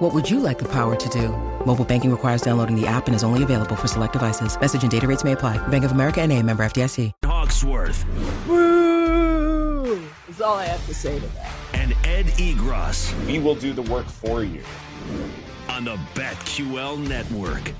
What would you like the power to do? Mobile banking requires downloading the app and is only available for select devices. Message and data rates may apply. Bank of America and a member FDIC. Hawksworth. Woo! That's all I have to say to that. And Ed Egros. We will do the work for you. On the BetQL Network.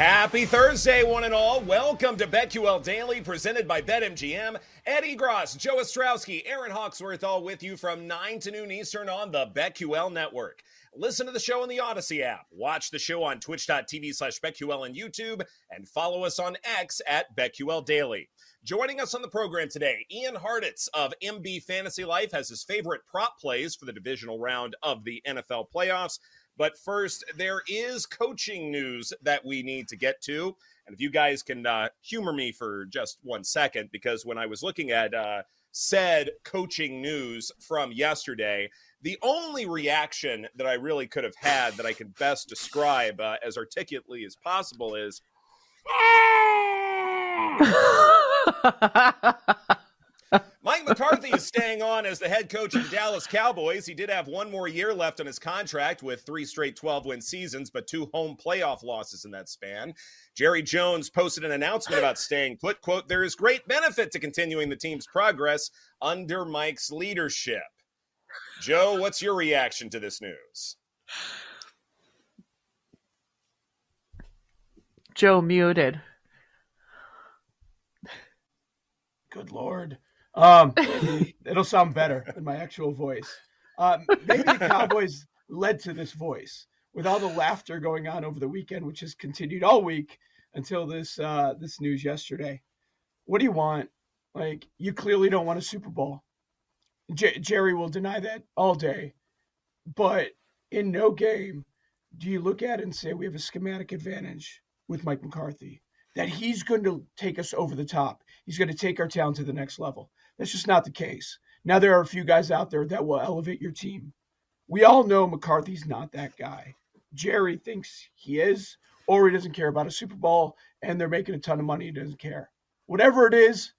Happy Thursday, one and all. Welcome to BetQL Daily, presented by BetMGM. Ed Egros, Joe Ostrowski, Erin Hawksworth, all with you from 9 to noon Eastern on the BetQL Network. Listen to the show on the Audacy app. Watch the show on twitch.tv slash BetQL and YouTube, and follow us on X at BetQL Daily. Joining us on the program today, Ian Hartitz of MB Fantasy Life has his favorite prop plays for the divisional round of the NFL playoffs. But first, there is coaching news that we need to get to. And if you guys can uh, humor me for just one second, because when I was looking at uh, said coaching news from yesterday, the only reaction that I really could have had that I can best describe uh, as articulately as possible is. Mike McCarthy is staying on as the head coach of the Dallas Cowboys. He did have one more year left on his contract with three straight 12 win seasons, but two home playoff losses in that span. Jerry Jones posted an announcement about staying put. Quote, there is great benefit to continuing the team's progress under Mike's leadership. Joe, what's your reaction to this news? Joe muted. Good lord. Um, it'll sound better than my actual voice. Um, maybe the Cowboys led to this voice with all the laughter going on over the weekend, which has continued all week until this uh, this news yesterday. What do you want? Like, you clearly don't want a Super Bowl. J- Jerry will deny that all day, but in no game do you look at it and say we have a schematic advantage with Mike McCarthy that he's going to take us over the top. He's going to take our town to the next level. That's just not the case. Now there are a few guys out there that will elevate your team. We all know McCarthy's not that guy. Jerry thinks he is, or he doesn't care about a Super Bowl and they're making a ton of money. He doesn't care. Whatever it is,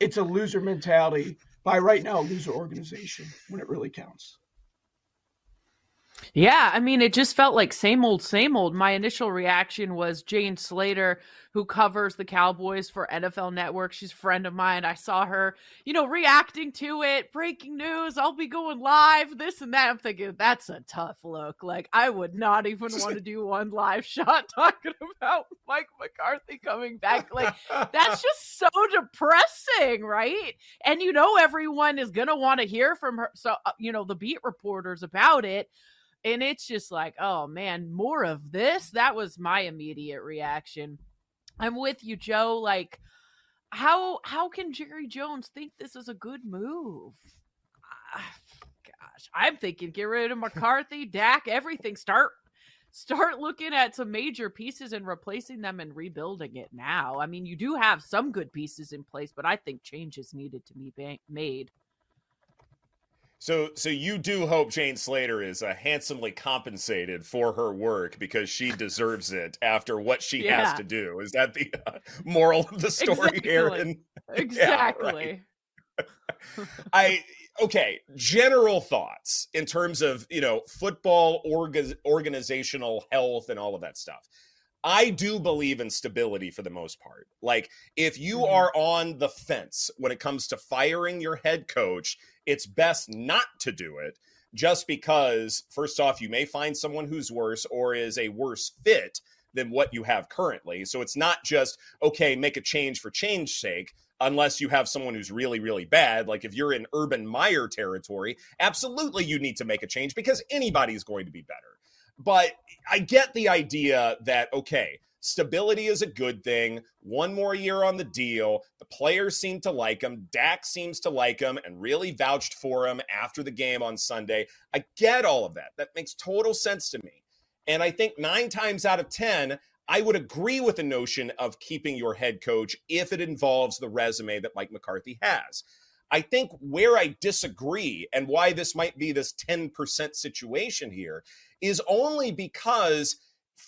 it's a loser mentality by right now, loser organization when it really counts. Yeah, I mean, it just felt like same old, same old. My initial reaction was Jane Slater, who covers the Cowboys for NFL Network. She's a friend of mine. I saw her, you know, reacting to it. Breaking news, I'll be going live, this and that. I'm thinking, that's a tough look. Like, I would not even want to do one live shot talking about Mike McCarthy coming back. Like, that's just so depressing, right? And you know, everyone is going to want to hear from her. So, uh, you know, the beat reporters about it and it's just like oh man more of this? That was my immediate reaction. I'm with you joe like how how can jerry jones think this is a good move? Ah, gosh i'm thinking get rid of mccarthy dak everything. Start start looking at some major pieces and replacing them and rebuilding it now. I mean you do have some good pieces in place but i think changes needed to be made so, so you do hope Jane Slater is uh, handsomely compensated for her work because she deserves it after what she yeah. has to do. Is that the uh, moral of the story exactly. exactly. Yeah, right. I okay. General thoughts in terms of you know football orga- organizational health and all of that stuff. I do believe in stability for the most part. Like, if you mm-hmm. are on the fence when it comes to firing your head coach, it's best not to do it just because, first off, you may find someone who's worse or is a worse fit than what you have currently. So it's not just, okay, make a change for change sake unless you have someone who's really, really bad. Like if you're in Urban Meyer territory, absolutely you need to make a change because anybody's going to be better. But I get the idea that, okay, stability is a good thing. One more year on the deal. The players seem to like him. Dak seems to like him and really vouched for him after the game on Sunday. I get all of that. That makes total sense to me. And I think nine times out of 10, I would agree with the notion of keeping your head coach if it involves the resume that Mike McCarthy has. I think where I disagree and why this might be this 10% situation here is only because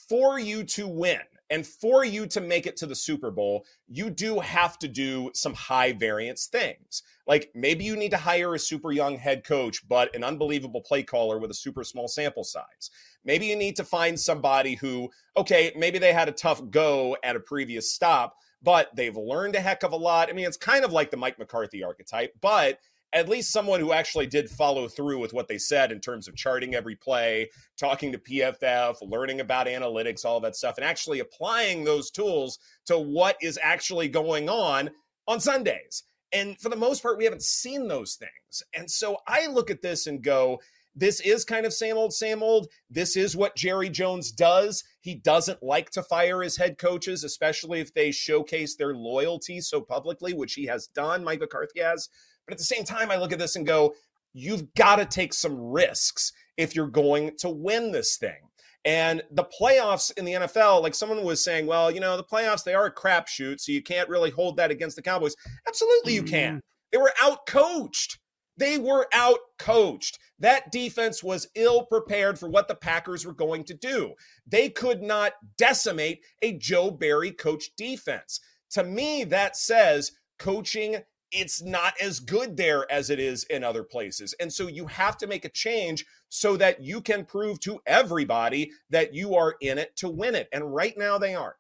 for you to win and for you to make it to the Super Bowl, you do have to do some high variance things. Like maybe you need to hire a super young head coach, but an unbelievable play caller with a super small sample size. Maybe you need to find somebody who, okay, maybe they had a tough go at a previous stop, but they've learned a heck of a lot. I mean, it's kind of like the Mike McCarthy archetype, but at least someone who actually did follow through with what they said in terms of charting every play, talking to PFF, learning about analytics, all that stuff, and actually applying those tools to what is actually going on on Sundays. And for the most part, we haven't seen those things. And so I look at this and go, this is kind of same old, same old. This is what Jerry Jones does. He doesn't like to fire his head coaches, especially if they showcase their loyalty so publicly, which he has done, Mike McCarthy has. But at the same time, I look at this and go, you've got to take some risks if you're going to win this thing. And the playoffs in the NFL, like someone was saying, well, you know, the playoffs, they are a crapshoot, so you can't really hold that against the Cowboys. Absolutely, you can. Mm-hmm. They were out coached. They were out coached. That defense was ill prepared for what the Packers were going to do. They could not decimate a Joe Barry coach defense. To me, that says coaching it's not as good there as it is in other places. And so you have to make a change so that you can prove to everybody that you are in it to win it. And right now they aren't.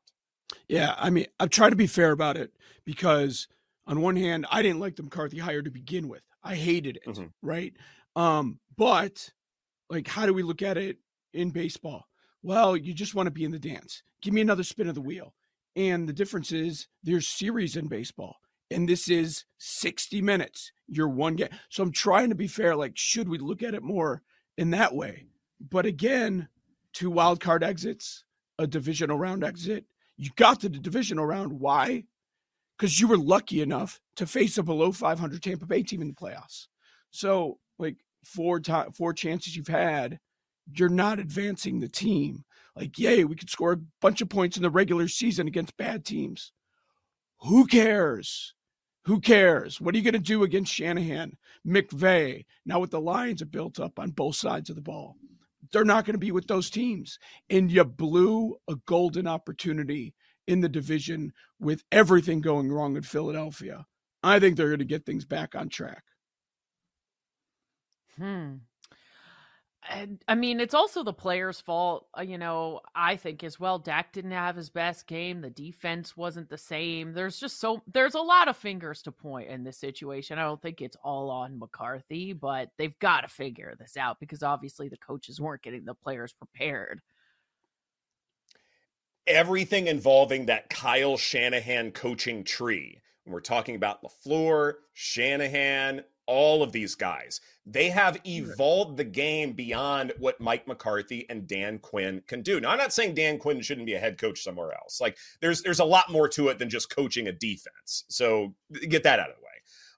Yeah, I mean, I've tried to be fair about it because on one hand, I didn't like the McCarthy hire to begin with. I hated it, mm-hmm. right? Um, but like how do we look at it in baseball? Well, you just want to be in the dance. Give me another spin of the wheel. And the difference is there's series in baseball and this is 60 minutes. You're one game. So I'm trying to be fair. Like, should we look at it more in that way? But again, two wild card exits, a divisional round exit. You got to the divisional round. Why? Because you were lucky enough to face a below 500 Tampa Bay team in the playoffs. So, like four time, four chances you've had, you're not advancing the team. Like, yay, we could score a bunch of points in the regular season against bad teams. Who cares? Who cares? What are you going to do against Shanahan, McVay? Now, with the Lions are built up on both sides of the ball, they're not going to be with those teams. And you blew a golden opportunity in the division with everything going wrong in Philadelphia. I think they're going to get things back on track. Hmm. I mean, it's also the player's fault, uh, you know, I think as well. Dak didn't have his best game. The defense wasn't the same. There's just so, there's a lot of fingers to point in this situation. I don't think it's all on McCarthy, but they've got to figure this out because obviously the coaches weren't getting the players prepared. Everything involving that Kyle Shanahan coaching tree. When we're talking about LaFleur, Shanahan, all of these guys. They have evolved the game beyond what Mike McCarthy and Dan Quinn can do. Now, I'm not saying Dan Quinn shouldn't be a head coach somewhere else. Like there's there's a lot more to it than just coaching a defense. So get that out of the way.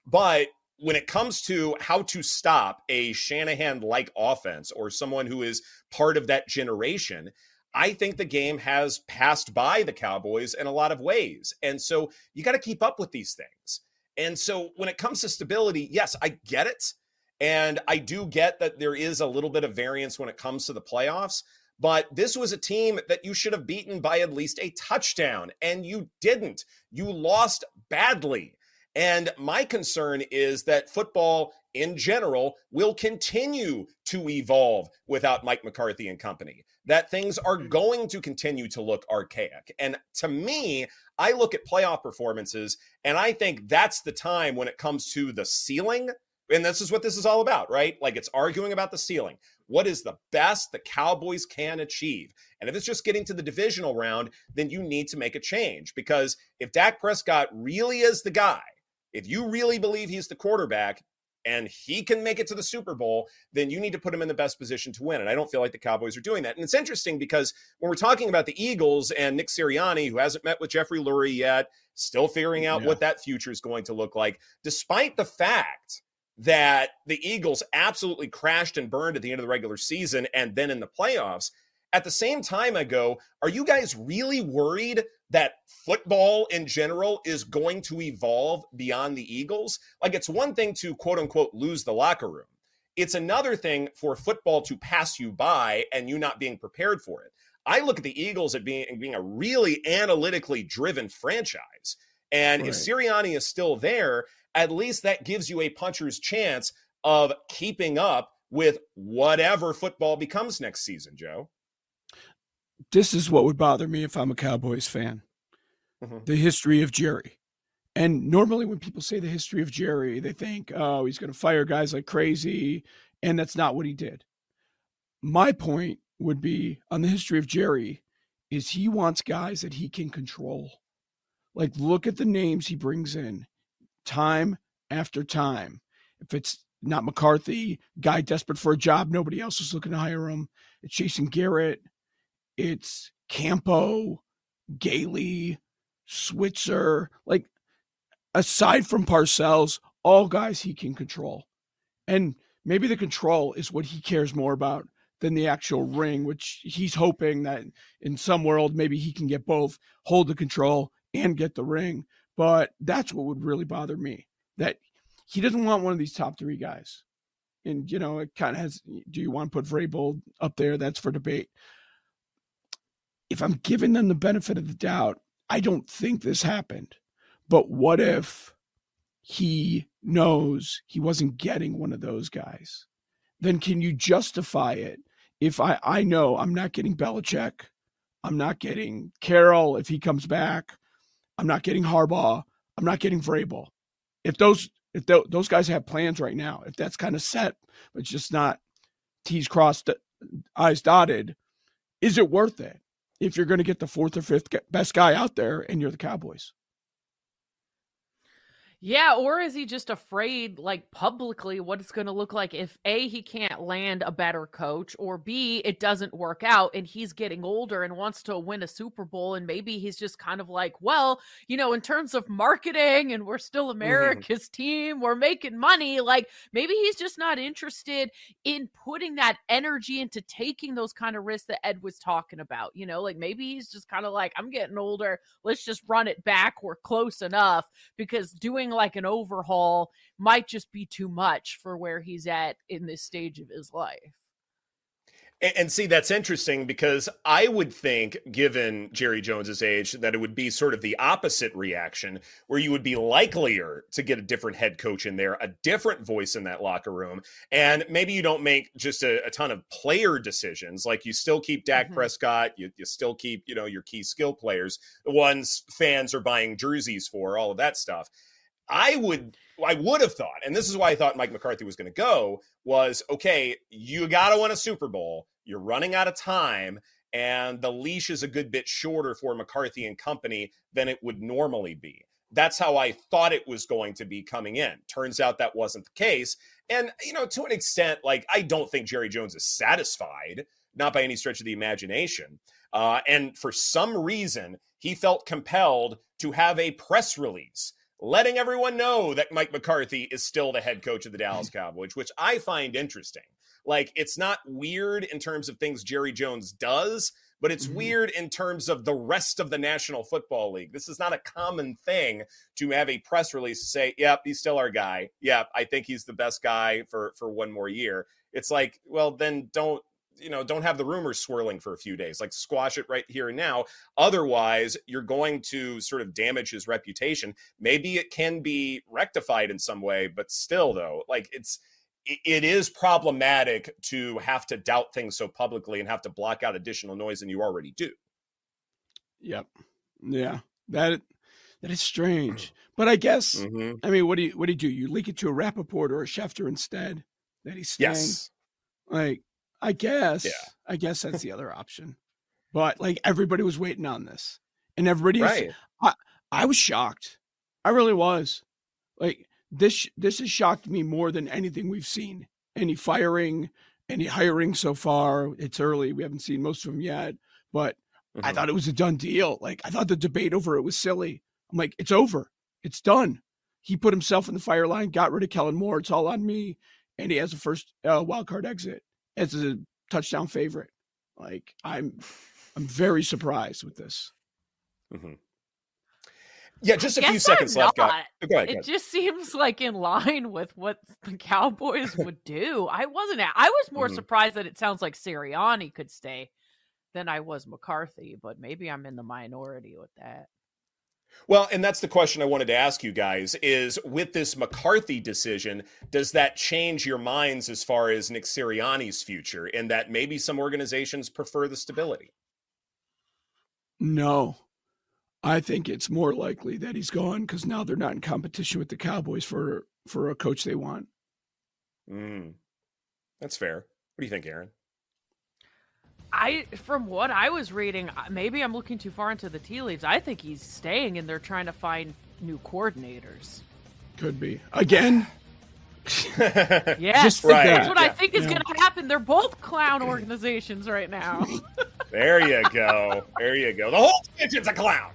But when it comes to how to stop a Shanahan like offense or someone who is part of that generation, I think the game has passed by the Cowboys in a lot of ways. And so you got to keep up with these things. And so when it comes to stability, yes, I get it. And I do get that there is a little bit of variance when it comes to the playoffs. But this was a team that you should have beaten by at least a touchdown, and you didn't. You lost badly. And my concern is that football in general will continue to evolve without Mike McCarthy and company, that things are mm. going to continue to look archaic. And to me, I look at playoff performances and I think that's the time when it comes to the ceiling. And this is what this is all about, right? Like it's arguing about the ceiling. What is the best the Cowboys can achieve? And if it's just getting to the divisional round, then you need to make a change because if Dak Prescott really is the guy, if you really believe he's the quarterback, and he can make it to the Super Bowl, then you need to put him in the best position to win. And I don't feel like the Cowboys are doing that. And it's interesting because when we're talking about the Eagles and Nick Sirianni, who hasn't met with Jeffrey Lurie yet, still figuring out yeah. what that future is going to look like, despite the fact that the Eagles absolutely crashed and burned at the end of the regular season and then in the playoffs. at the same time, I go, are you guys really worried that football in general is going to evolve beyond the Eagles? Like, it's one thing to quote unquote lose the locker room, it's another thing for football to pass you by and you not being prepared for it. I look at the Eagles as being, being a really analytically driven franchise. And right. if Sirianni is still there, at least that gives you a puncher's chance of keeping up with whatever football becomes next season, Joe. This is what would bother me if I'm a Cowboys fan. Mm-hmm. The history of Jerry. And normally when people say the history of Jerry, they think, oh, he's going to fire guys like crazy. And that's not what he did. My point would be on the history of Jerry is he wants guys that he can control. Like, look at the names he brings in time after time. If it's not McCarthy, guy desperate for a job, nobody else is looking to hire him. It's Jason Garrett, it's Campo, Gailey, Switzer. Like, aside from Parcells, all guys he can control. And maybe the control is what he cares more about than the actual ring, which he's hoping that in some world maybe he can get both, hold the control and get the ring. But that's what would really bother me. That he doesn't want one of these top three guys. And you know, it kind of has do you want to put Vrabel up there? That's for debate. If I'm giving them the benefit of the doubt, I don't think this happened. But what if he knows he wasn't getting one of those guys? Then can you justify it if I, I know I'm not getting Belichick, I'm not getting Carroll if he comes back, I'm not getting Harbaugh, I'm not getting Vrabel. If those if th- those guys have plans right now, if that's kind of set, but just not T's crossed, uh, I's dotted, is it worth it if you're going to get the fourth or fifth best guy out there and you're the Cowboys? Yeah, or is he just afraid, like publicly, what it's going to look like if A, he can't land a better coach, or B, it doesn't work out and he's getting older and wants to win a Super Bowl? And maybe he's just kind of like, well, you know, in terms of marketing and we're still mm-hmm. America's mm-hmm. team, we're making money. Like maybe he's just not interested in putting that energy into taking those kind of risks that Ed was talking about. You know, like maybe he's just kind of like, I'm getting older. Let's just run it back. We're close enough because doing like an overhaul might just be too much for where he's at in this stage of his life. And, see, that's interesting because I would think, given Jerry Jones's age, that it would be sort of the opposite reaction, where you would be likelier to get a different head coach in there, a different voice in that locker room, and maybe you don't make just a, a ton of player decisions. Like you still keep Dak mm-hmm. Prescott, you, you still keep you know your key skill players, the ones fans are buying jerseys for, all of that stuff. I would I would have thought, and this is why I thought Mike McCarthy was going to go, was okay, you got to win a Super Bowl. You're running out of time, and the leash is a good bit shorter for McCarthy and company than it would normally be. That's how I thought it was going to be coming in. Turns out that wasn't the case. And, you know, to an extent, like, I don't think Jerry Jones is satisfied, not by any stretch of the imagination. Uh, and for some reason, he felt compelled to have a press release letting everyone know that Mike McCarthy is still the head coach of the Dallas Cowboys, which I find interesting. Like, it's not weird in terms of things Jerry Jones does, but it's mm-hmm. weird in terms of the rest of the National Football League. This is not a common thing to have a press release to say, "Yep, he's still our guy. Yep, I think he's the best guy for for one more year." It's like, well, then don't you know don't have the rumors swirling for a few days like squash it right here and now. Otherwise you're going to sort of damage his reputation. Maybe it can be rectified in some way but still though like it's it is problematic to have to doubt things so publicly and have to block out additional noise than you already do. Yep. Yeah. That that is strange. But i guess mm-hmm. i mean what do you what do you do? You leak it to a Rapoport or a Schefter instead that he's staying? Yes. Like I guess. Yeah. I guess that's the other option. But like everybody was waiting on this. And everybody right. I, I was shocked. I really was. Like this this has shocked me more than anything we've seen. Any firing, any hiring so far. It's early. We haven't seen most of them yet. But mm-hmm. I thought it was a done deal. Like I thought the debate over it was silly. I'm like, it's over. It's done. He put himself in the fire line, got rid of Kellen Moore. It's all on me. And he has a first uh, wild card exit as a touchdown favorite. Like I'm, I'm very surprised with this. Mm-hmm. Yeah, just a few seconds left. Guy. not. Go ahead. It just seems like in line with what the Cowboys would do. I wasn't. I was more Mhm. surprised that it sounds like Sirianni could stay than I was McCarthy. But maybe I'm in the minority with that. Well, and that's the question I wanted to ask you guys is with this McCarthy decision, does that change your minds as far as Nick Sirianni's future in that maybe some organizations prefer the stability? No, I think it's more likely that he's gone because now they're not in competition with the Cowboys for for a coach they want. Mm. That's fair. What do you think, Erin? I, from what I was reading, uh, maybe I'm looking too far into the tea leaves. I think he's staying, and they're trying to find new coordinators. Could be again. Yes, Just Right. that's what I think is Yeah. going to happen. They're both clown organizations right now. there you go. There you go. The whole kitchen's a clown.